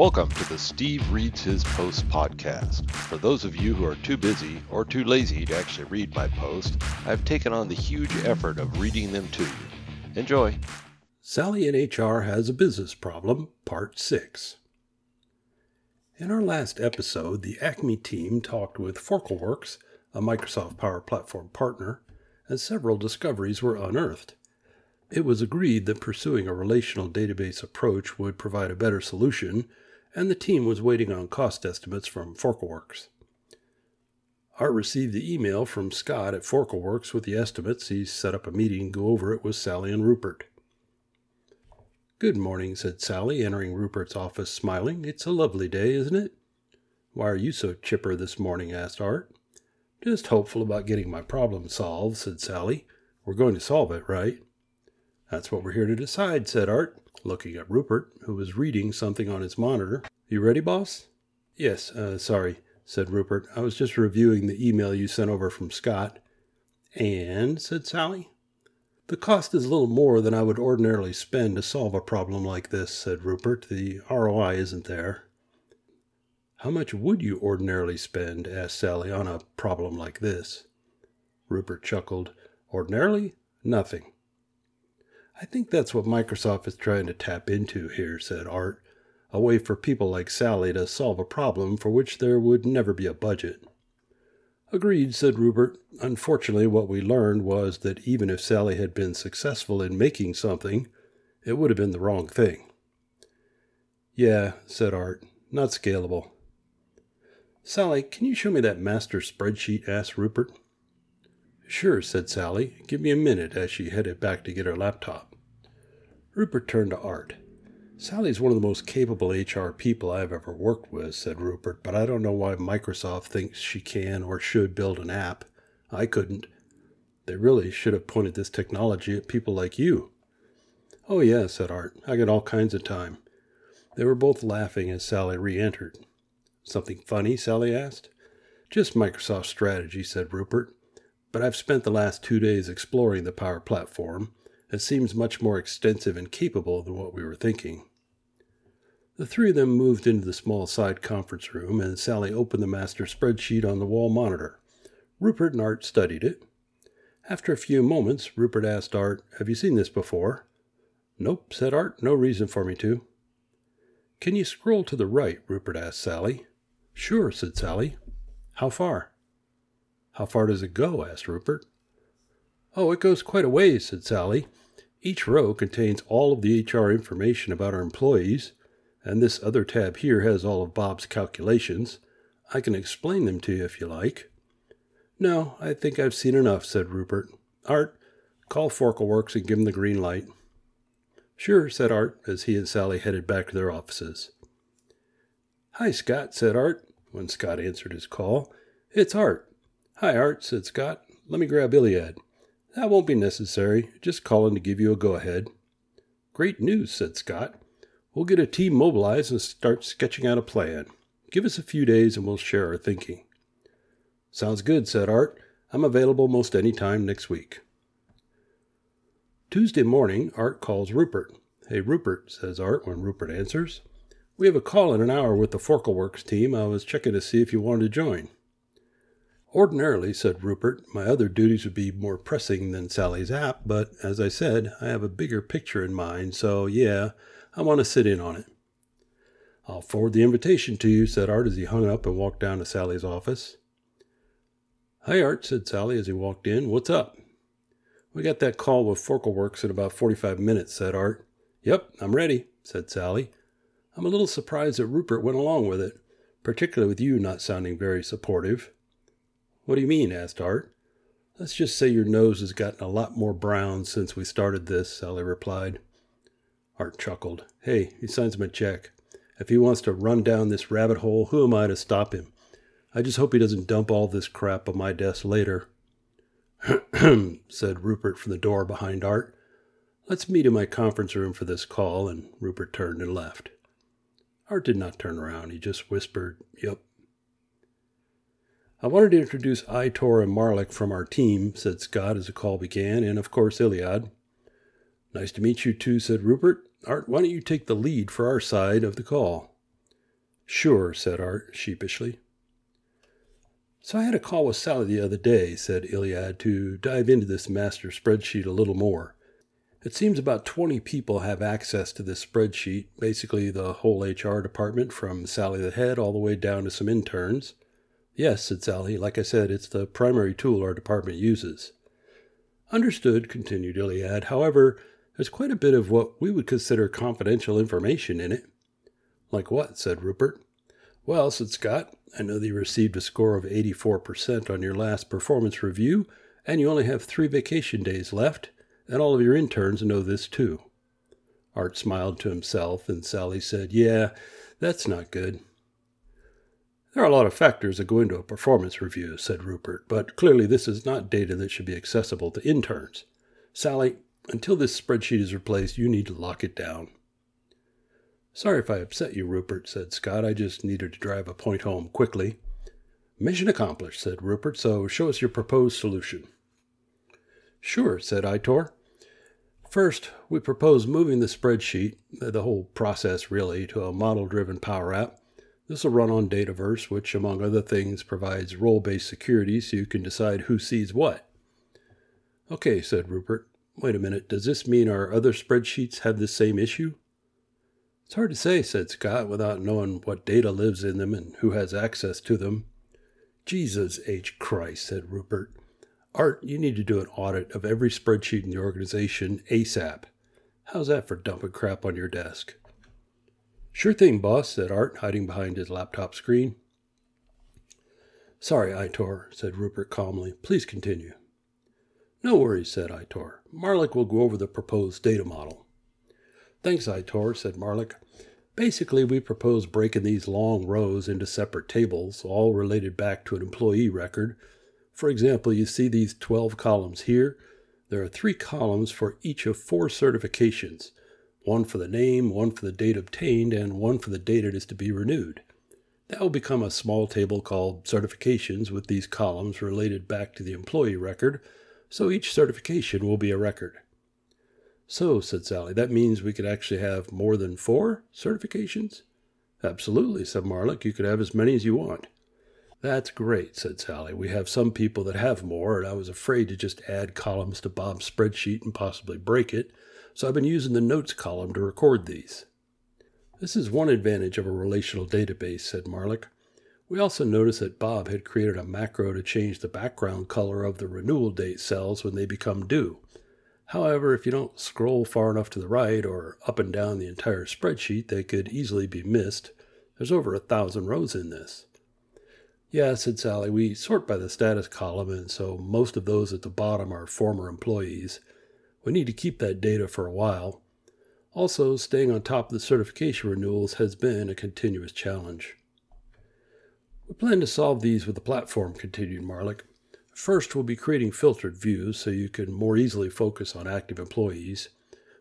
Welcome to the Steve Reads His Post podcast. For those of you who are too busy or too lazy to actually read my post, I've taken on the huge effort of reading them to you. Enjoy. Sally in HR has a business problem, Part 6. In our last episode, the Acme team talked with Forkleworks, a Microsoft Power Platform partner, and several discoveries were unearthed. It was agreed that pursuing a relational database approach would provide a better solution and the team was waiting on cost estimates from Forkleworks. Art received the email from Scott at Forkleworks with the estimates. He set up a meeting to go over it with Sally and Rupert. Good morning, said Sally, entering Rupert's office smiling. It's a lovely day, isn't it? Why are you so chipper this morning? asked Art. Just hopeful about getting my problem solved, said Sally. We're going to solve it, right? That's what we're here to decide, said Art looking at Rupert, who was reading something on his monitor. You ready, boss? Yes, uh, sorry, said Rupert. I was just reviewing the email you sent over from Scott. And, said Sally. The cost is a little more than I would ordinarily spend to solve a problem like this, said Rupert. The ROI isn't there. How much would you ordinarily spend, asked Sally, on a problem like this? Rupert chuckled. Ordinarily? Nothing. I think that's what Microsoft is trying to tap into here, said Art. A way for people like Sally to solve a problem for which there would never be a budget. Agreed, said Rupert. Unfortunately, what we learned was that even if Sally had been successful in making something, it would have been the wrong thing. Yeah, said Art. Not scalable. Sally, can you show me that master spreadsheet? asked Rupert. Sure, said Sally. Give me a minute as she headed back to get her laptop. Rupert turned to Art. Sally's one of the most capable HR people I've ever worked with, said Rupert, but I don't know why Microsoft thinks she can or should build an app. I couldn't. They really should have pointed this technology at people like you. Oh, yeah, said Art. I got all kinds of time. They were both laughing as Sally re entered. Something funny? Sally asked. Just Microsoft strategy, said Rupert. But I've spent the last two days exploring the Power Platform it seems much more extensive and capable than what we were thinking. The three of them moved into the small side conference room, and Sally opened the master spreadsheet on the wall monitor. Rupert and Art studied it. After a few moments, Rupert asked Art, Have you seen this before? Nope, said Art. No reason for me to. Can you scroll to the right? Rupert asked Sally. Sure, said Sally. How far? How far does it go? asked Rupert. Oh, it goes quite a ways, said Sally. Each row contains all of the HR information about our employees, and this other tab here has all of Bob's calculations. I can explain them to you if you like. No, I think I've seen enough, said Rupert. Art, call Forkleworks and give them the green light. Sure, said Art, as he and Sally headed back to their offices. Hi, Scott, said Art, when Scott answered his call. It's Art. Hi, Art, said Scott. Let me grab Iliad. That won't be necessary. Just calling to give you a go ahead. Great news, said Scott. We'll get a team mobilized and start sketching out a plan. Give us a few days and we'll share our thinking. Sounds good, said Art. I'm available most any time next week. Tuesday morning, Art calls Rupert. Hey, Rupert, says Art when Rupert answers. We have a call in an hour with the Forkleworks team. I was checking to see if you wanted to join. Ordinarily, said Rupert, my other duties would be more pressing than Sally's app, but as I said, I have a bigger picture in mind, so yeah, I want to sit in on it. I'll forward the invitation to you, said Art as he hung up and walked down to Sally's office. Hi, Art, said Sally as he walked in. What's up? We got that call with Forkleworks in about 45 minutes, said Art. Yep, I'm ready, said Sally. I'm a little surprised that Rupert went along with it, particularly with you not sounding very supportive. What do you mean? asked Art. Let's just say your nose has gotten a lot more brown since we started this, Sally replied. Art chuckled. Hey, he signs my check. If he wants to run down this rabbit hole, who am I to stop him? I just hope he doesn't dump all this crap on my desk later. said Rupert from the door behind Art. Let's meet in my conference room for this call, and Rupert turned and left. Art did not turn around. He just whispered, Yep, I wanted to introduce Itor and Marlik from our team, said Scott as the call began, and of course Iliad. Nice to meet you too, said Rupert. Art, why don't you take the lead for our side of the call? Sure, said Art sheepishly. So I had a call with Sally the other day, said Iliad, to dive into this master spreadsheet a little more. It seems about 20 people have access to this spreadsheet, basically the whole HR department from Sally the head all the way down to some interns. Yes, said Sally. Like I said, it's the primary tool our department uses. Understood, continued Iliad. However, there's quite a bit of what we would consider confidential information in it. Like what? said Rupert. Well, said Scott, I know that you received a score of 84% on your last performance review, and you only have three vacation days left, and all of your interns know this too. Art smiled to himself, and Sally said, Yeah, that's not good. There are a lot of factors that go into a performance review, said Rupert, but clearly this is not data that should be accessible to interns. Sally, until this spreadsheet is replaced, you need to lock it down. Sorry if I upset you, Rupert, said Scott. I just needed to drive a point home quickly. Mission accomplished, said Rupert, so show us your proposed solution. Sure, said Itor. First, we propose moving the spreadsheet, the whole process really, to a model driven Power App this will run on Dataverse, which, among other things, provides role based security so you can decide who sees what. Okay, said Rupert. Wait a minute, does this mean our other spreadsheets have the same issue? It's hard to say, said Scott, without knowing what data lives in them and who has access to them. Jesus H. Christ, said Rupert. Art, you need to do an audit of every spreadsheet in the organization ASAP. How's that for dumping crap on your desk? Sure thing, boss, said Art, hiding behind his laptop screen. Sorry, Itor, said Rupert calmly. Please continue. No worries, said Itor. Marlik will go over the proposed data model. Thanks, Itor, said Marlik. Basically, we propose breaking these long rows into separate tables, all related back to an employee record. For example, you see these 12 columns here. There are three columns for each of four certifications one for the name, one for the date obtained, and one for the date it is to be renewed. That will become a small table called certifications with these columns related back to the employee record, so each certification will be a record. So, said Sally, that means we could actually have more than four certifications? Absolutely, said Marlik. You could have as many as you want. That's great, said Sally. We have some people that have more, and I was afraid to just add columns to Bob's spreadsheet and possibly break it so I've been using the notes column to record these. This is one advantage of a relational database, said Marlik. We also noticed that Bob had created a macro to change the background color of the renewal date cells when they become due. However, if you don't scroll far enough to the right or up and down the entire spreadsheet, they could easily be missed. There's over a thousand rows in this. Yeah, said Sally, we sort by the status column, and so most of those at the bottom are former employees. We need to keep that data for a while. Also, staying on top of the certification renewals has been a continuous challenge. We plan to solve these with the platform, continued Marlik. First, we'll be creating filtered views so you can more easily focus on active employees.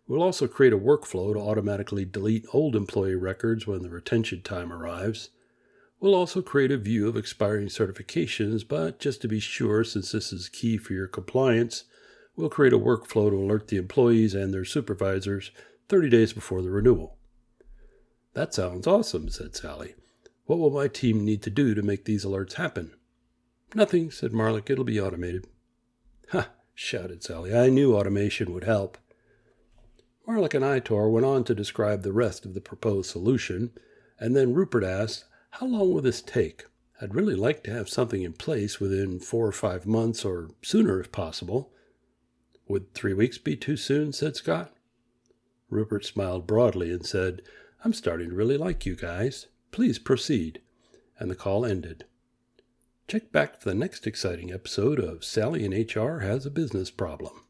We'll also create a workflow to automatically delete old employee records when the retention time arrives. We'll also create a view of expiring certifications, but just to be sure, since this is key for your compliance, We'll create a workflow to alert the employees and their supervisors 30 days before the renewal. That sounds awesome, said Sally. What will my team need to do to make these alerts happen? Nothing, said Marlik. It'll be automated. Ha! shouted Sally. I knew automation would help. Marlik and Itor went on to describe the rest of the proposed solution, and then Rupert asked, How long will this take? I'd really like to have something in place within four or five months, or sooner if possible. Would three weeks be too soon? said Scott. Rupert smiled broadly and said, I'm starting to really like you guys. Please proceed. And the call ended. Check back for the next exciting episode of Sally in HR Has a Business Problem.